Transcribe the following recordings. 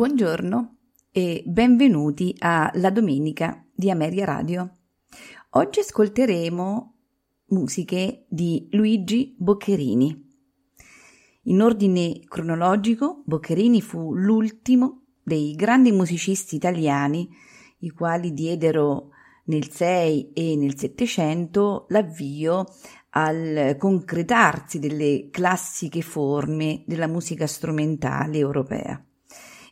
Buongiorno e benvenuti a La Domenica di Ameria Radio. Oggi ascolteremo musiche di Luigi Boccherini. In ordine cronologico, Boccherini fu l'ultimo dei grandi musicisti italiani i quali diedero nel 6 e nel 700 l'avvio al concretarsi delle classiche forme della musica strumentale europea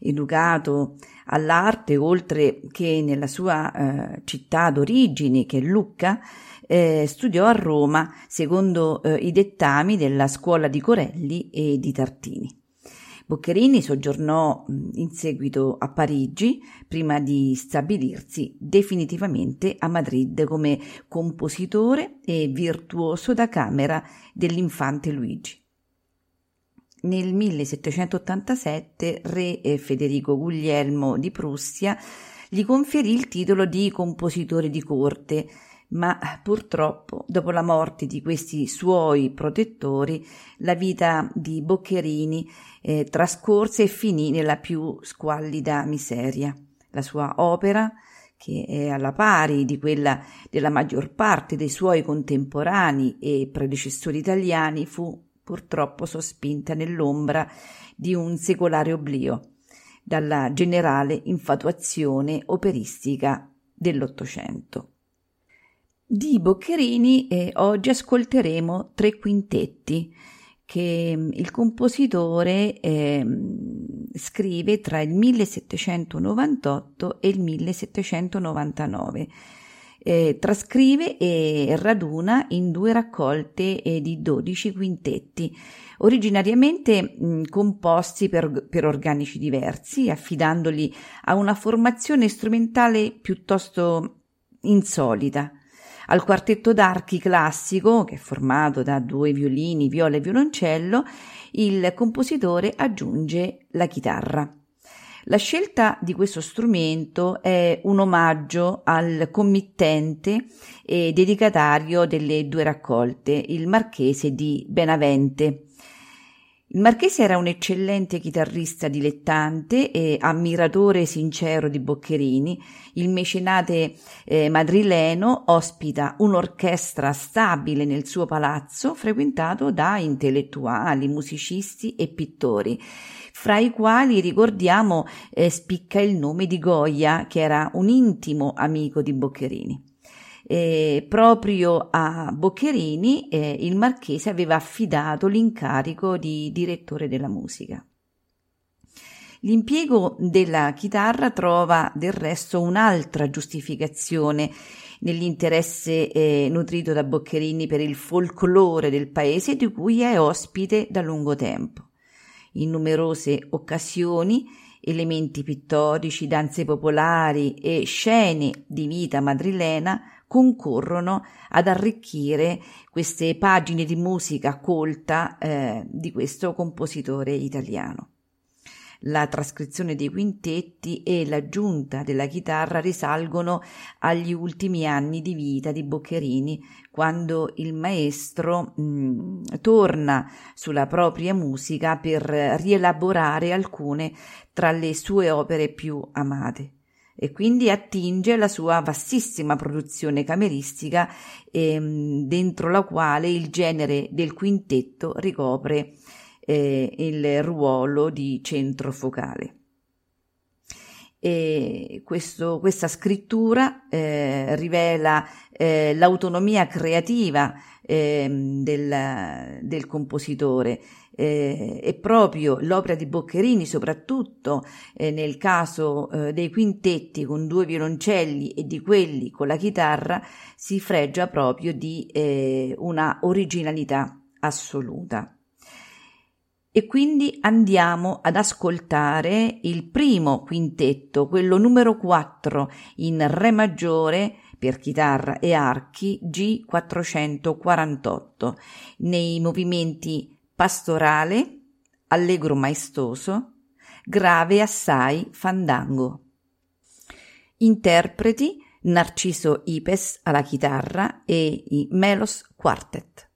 educato all'arte, oltre che nella sua eh, città d'origine, che è Lucca, eh, studiò a Roma secondo eh, i dettami della scuola di Corelli e di Tartini. Boccherini soggiornò in seguito a Parigi prima di stabilirsi definitivamente a Madrid come compositore e virtuoso da camera dell'infante Luigi. Nel 1787 re Federico Guglielmo di Prussia gli conferì il titolo di compositore di corte, ma purtroppo dopo la morte di questi suoi protettori la vita di Boccherini eh, trascorse e finì nella più squallida miseria. La sua opera, che è alla pari di quella della maggior parte dei suoi contemporanei e predecessori italiani, fu purtroppo sospinta nell'ombra di un secolare oblio dalla generale infatuazione operistica dell'Ottocento. Di Boccherini eh, oggi ascolteremo tre quintetti che mm, il compositore eh, scrive tra il 1798 e il 1799 eh, trascrive e raduna in due raccolte eh, di 12 quintetti, originariamente mh, composti per, per organici diversi, affidandoli a una formazione strumentale piuttosto insolita. Al quartetto d'archi classico, che è formato da due violini, viola e violoncello, il compositore aggiunge la chitarra. La scelta di questo strumento è un omaggio al committente e dedicatario delle due raccolte, il marchese di Benavente. Il marchese era un eccellente chitarrista dilettante e ammiratore sincero di Boccherini. Il mecenate eh, madrileno ospita un'orchestra stabile nel suo palazzo, frequentato da intellettuali, musicisti e pittori fra i quali ricordiamo eh, spicca il nome di Goya, che era un intimo amico di Boccherini. Eh, proprio a Boccherini eh, il marchese aveva affidato l'incarico di direttore della musica. L'impiego della chitarra trova del resto un'altra giustificazione nell'interesse eh, nutrito da Boccherini per il folklore del paese di cui è ospite da lungo tempo in numerose occasioni elementi pittorici, danze popolari e scene di vita madrilena concorrono ad arricchire queste pagine di musica colta eh, di questo compositore italiano. La trascrizione dei quintetti e l'aggiunta della chitarra risalgono agli ultimi anni di vita di Boccherini, quando il maestro mh, mm, torna sulla propria musica per rielaborare alcune tra le sue opere più amate. E quindi attinge alla sua vastissima produzione cameristica ehm, dentro la quale il genere del quintetto ricopre eh, il ruolo di centro focale. E questo, questa scrittura eh, rivela eh, l'autonomia creativa eh, del, del, compositore eh, e proprio l'opera di Boccherini, soprattutto eh, nel caso eh, dei quintetti con due violoncelli e di quelli con la chitarra, si fregia proprio di una originalità assoluta. E quindi andiamo ad ascoltare il primo quintetto, quello numero 4 in Re maggiore per chitarra e archi G448 nei movimenti pastorale, allegro maestoso, grave assai fandango. Interpreti Narciso Ipes alla chitarra e i Melos Quartet.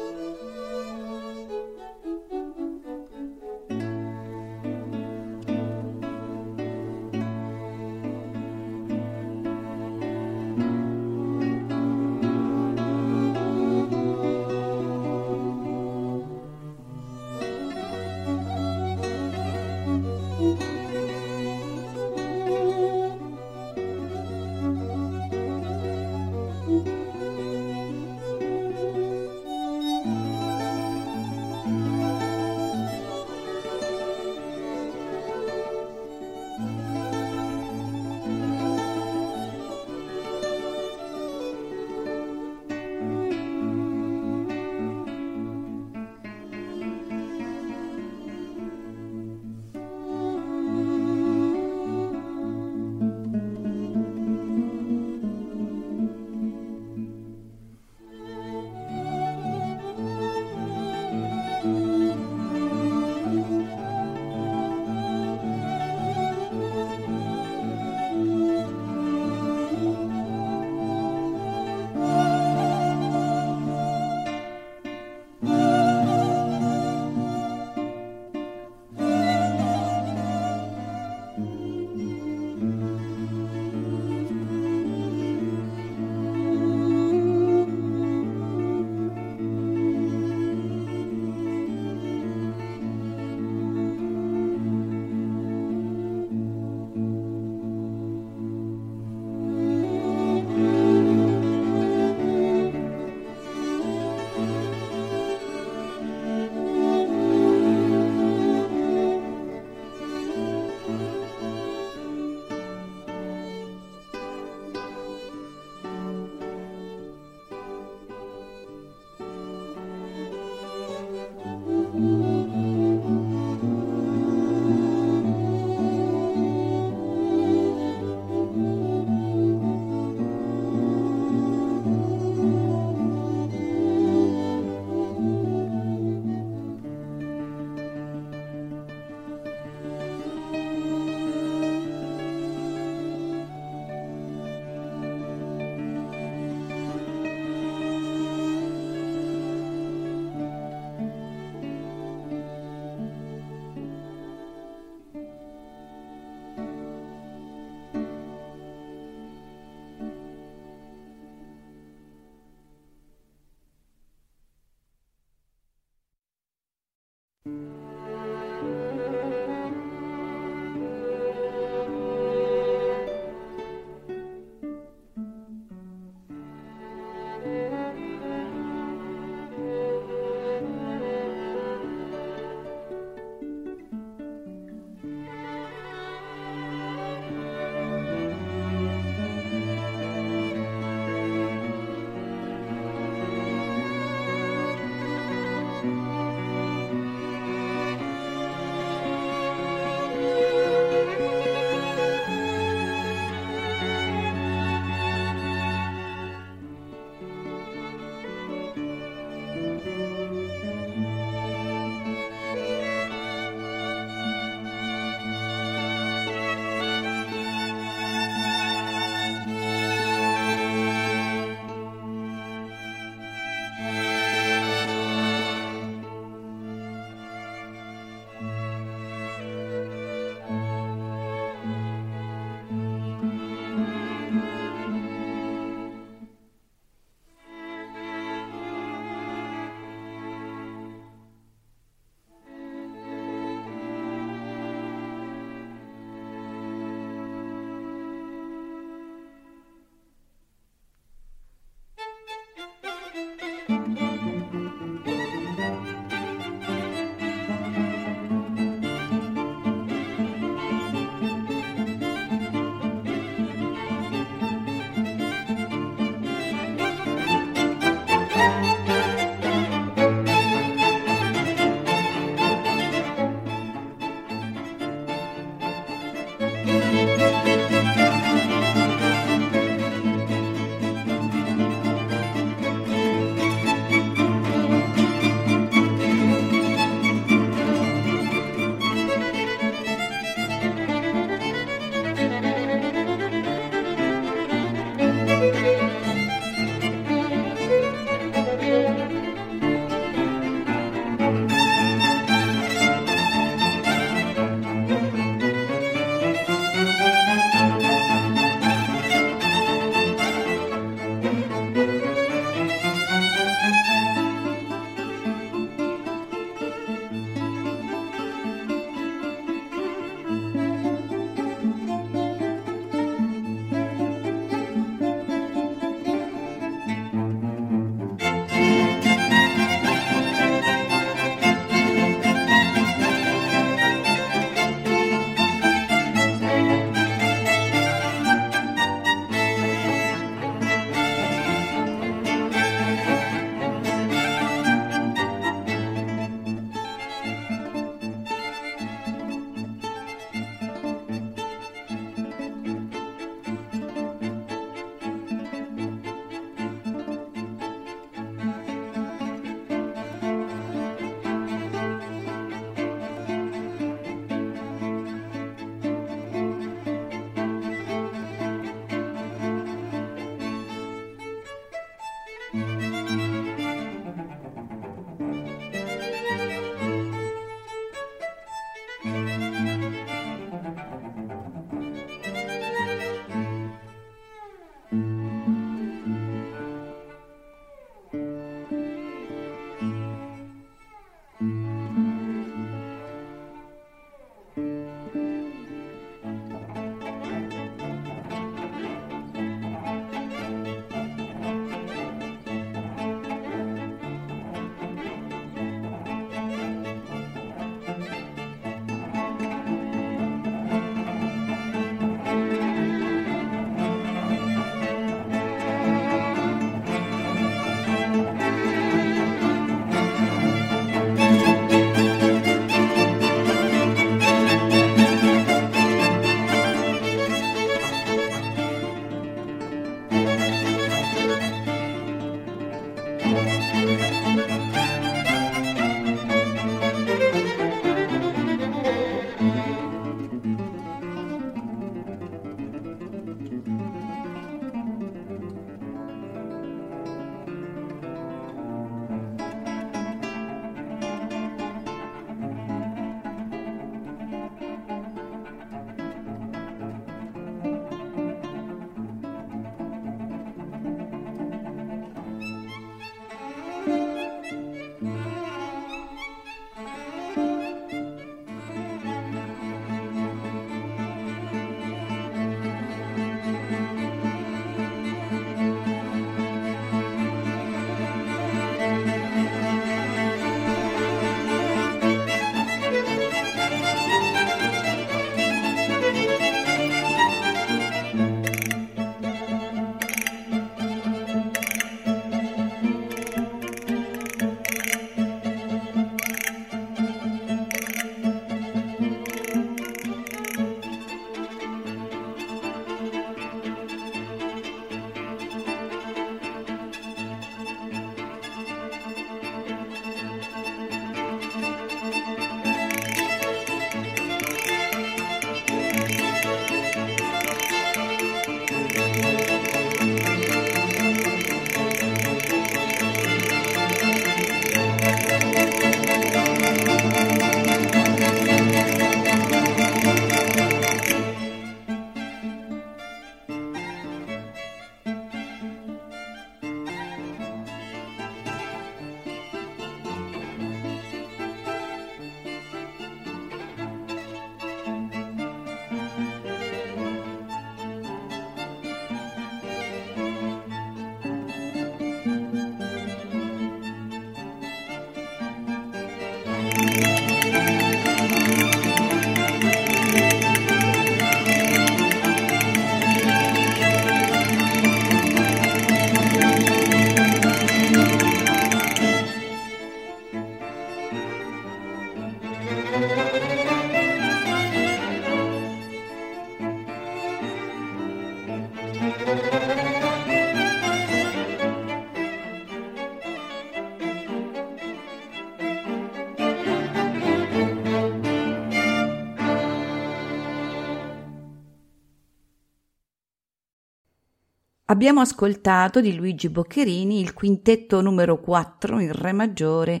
Abbiamo ascoltato di Luigi Boccherini il quintetto numero 4 in Re maggiore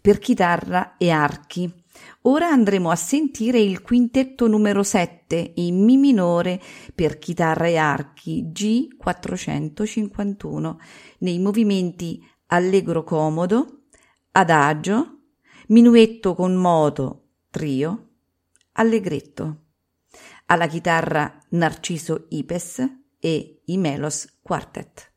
per chitarra e archi. Ora andremo a sentire il quintetto numero 7 in Mi minore per chitarra e archi G451 nei movimenti allegro comodo, adagio, minuetto con moto, trio, allegretto. Alla chitarra Narciso Ipes e i Melos Quartet.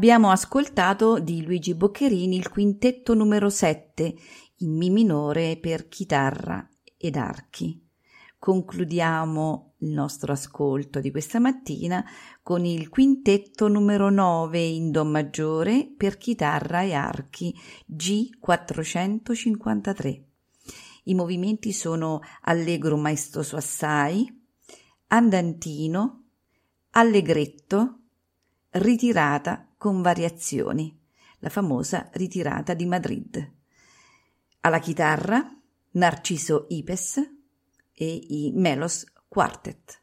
Abbiamo ascoltato di Luigi Boccherini il quintetto numero 7 in Mi minore per chitarra ed archi. Concludiamo il nostro ascolto di questa mattina con il quintetto numero 9 in Do maggiore per chitarra e archi G453. I movimenti sono allegro maestoso assai, andantino, allegretto, ritirata con variazioni, la famosa ritirata di Madrid. Alla chitarra Narciso Ipes e i Melos Quartet.